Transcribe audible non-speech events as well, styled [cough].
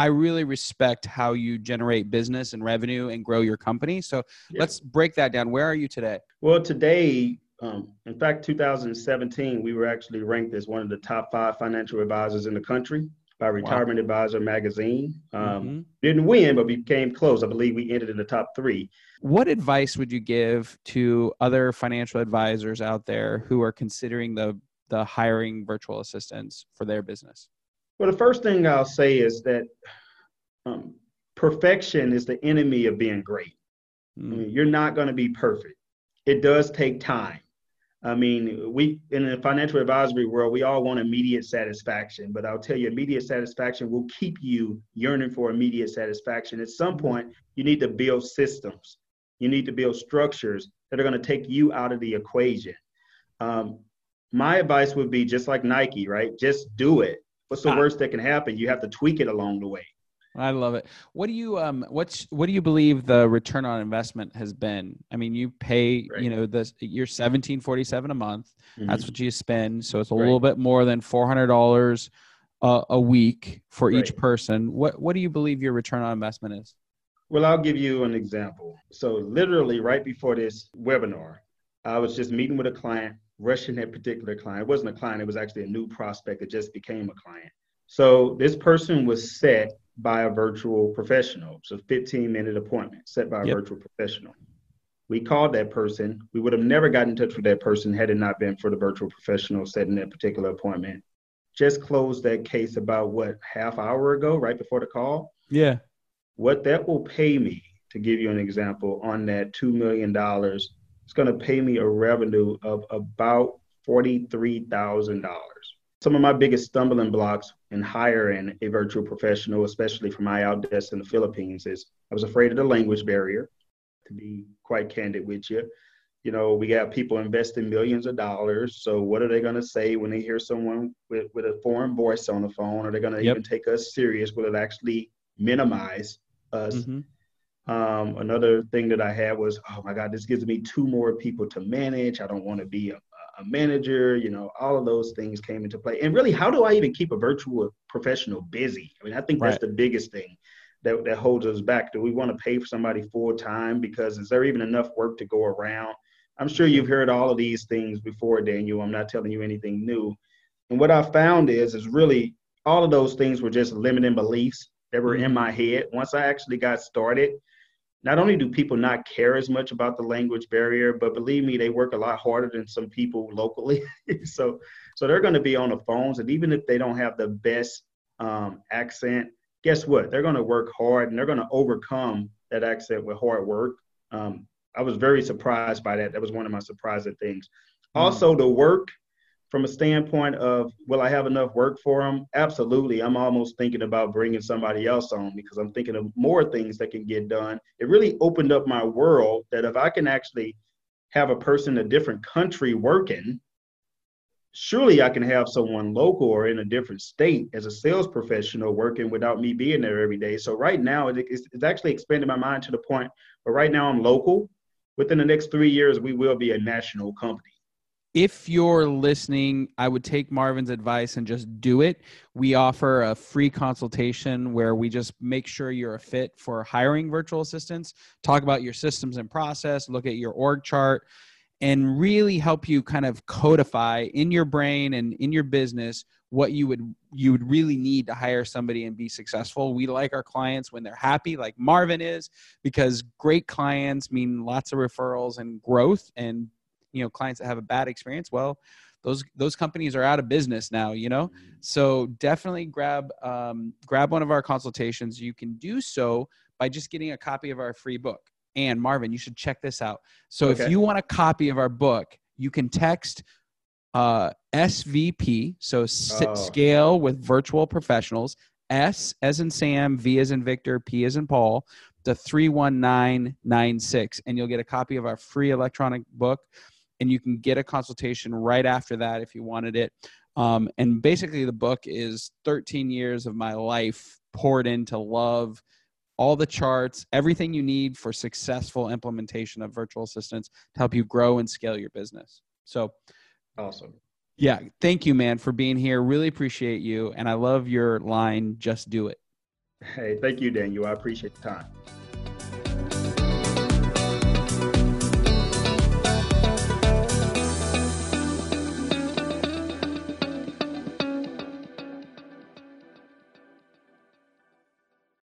I really respect how you generate business and revenue and grow your company. So yeah. let's break that down. Where are you today? Well, today, um, in fact, 2017, we were actually ranked as one of the top five financial advisors in the country by Retirement wow. Advisor magazine. Um, mm-hmm. Didn't win, but we came close. I believe we ended in the top three. What advice would you give to other financial advisors out there who are considering the the hiring virtual assistants for their business? Well, the first thing I'll say is that um, perfection is the enemy of being great. Mm. I mean, you're not going to be perfect. It does take time. I mean, we in the financial advisory world, we all want immediate satisfaction, but I'll tell you, immediate satisfaction will keep you yearning for immediate satisfaction. At some point, you need to build systems. You need to build structures that are going to take you out of the equation. Um, my advice would be just like Nike, right? Just do it. What's the ah. worst that can happen? You have to tweak it along the way. I love it. What do you um what's what do you believe the return on investment has been? I mean, you pay, right. you know, this you're 1747 a month. Mm-hmm. That's what you spend, so it's a right. little bit more than $400 uh, a week for right. each person. What what do you believe your return on investment is? Well, I'll give you an example. So, literally right before this webinar, I was just meeting with a client, rushing that particular client. It wasn't a client, it was actually a new prospect that just became a client. So, this person was set by a virtual professional. So 15 minute appointment set by a yep. virtual professional. We called that person. We would have never gotten in touch with that person had it not been for the virtual professional setting that particular appointment. Just closed that case about what half hour ago, right before the call. Yeah. What that will pay me, to give you an example, on that two million dollars, it's going to pay me a revenue of about forty-three thousand dollars some of my biggest stumbling blocks in hiring a virtual professional, especially for my outdesk in the Philippines, is I was afraid of the language barrier, to be quite candid with you. You know, we got people investing millions of dollars. So what are they going to say when they hear someone with, with a foreign voice on the phone? Are they going to yep. even take us serious? Will it actually minimize us? Mm-hmm. Um, another thing that I had was, oh my God, this gives me two more people to manage. I don't want to be a a manager, you know, all of those things came into play. And really, how do I even keep a virtual professional busy? I mean, I think right. that's the biggest thing that, that holds us back. Do we want to pay for somebody full time? Because is there even enough work to go around? I'm sure you've heard all of these things before, Daniel. I'm not telling you anything new. And what I found is, is really all of those things were just limiting beliefs that were in mm-hmm. my head. Once I actually got started, not only do people not care as much about the language barrier, but believe me, they work a lot harder than some people locally. [laughs] so, so they're going to be on the phones, and even if they don't have the best um, accent, guess what? They're going to work hard, and they're going to overcome that accent with hard work. Um, I was very surprised by that. That was one of my surprising things. Mm-hmm. Also, the work from a standpoint of will I have enough work for them? Absolutely. I'm almost thinking about bringing somebody else on because I'm thinking of more things that can get done. It really opened up my world that if I can actually have a person in a different country working, surely I can have someone local or in a different state as a sales professional working without me being there every day. So right now, it's, actually expanded my mind to the point where right now I'm local. Within the next three years, we will be a national company if you're listening, I would take Marvin's advice and just do it. We offer a free consultation where we just make sure you're a fit for hiring virtual assistants, talk about your systems and process, look at your org chart, and really help you kind of codify in your brain and in your business what you would you would really need to hire somebody and be successful. We like our clients when they're happy like Marvin is because great clients mean lots of referrals and growth and you know clients that have a bad experience well those those companies are out of business now you know mm-hmm. so definitely grab um, grab one of our consultations you can do so by just getting a copy of our free book and marvin you should check this out so okay. if you want a copy of our book you can text uh, svp so oh. scale with virtual professionals s as in sam v as in victor p as in paul to 31996 and you'll get a copy of our free electronic book and you can get a consultation right after that if you wanted it. Um, and basically, the book is 13 years of my life poured into love, all the charts, everything you need for successful implementation of virtual assistants to help you grow and scale your business. So, awesome. Yeah, thank you, man, for being here. Really appreciate you. And I love your line, just do it. Hey, thank you, Daniel. I appreciate the time.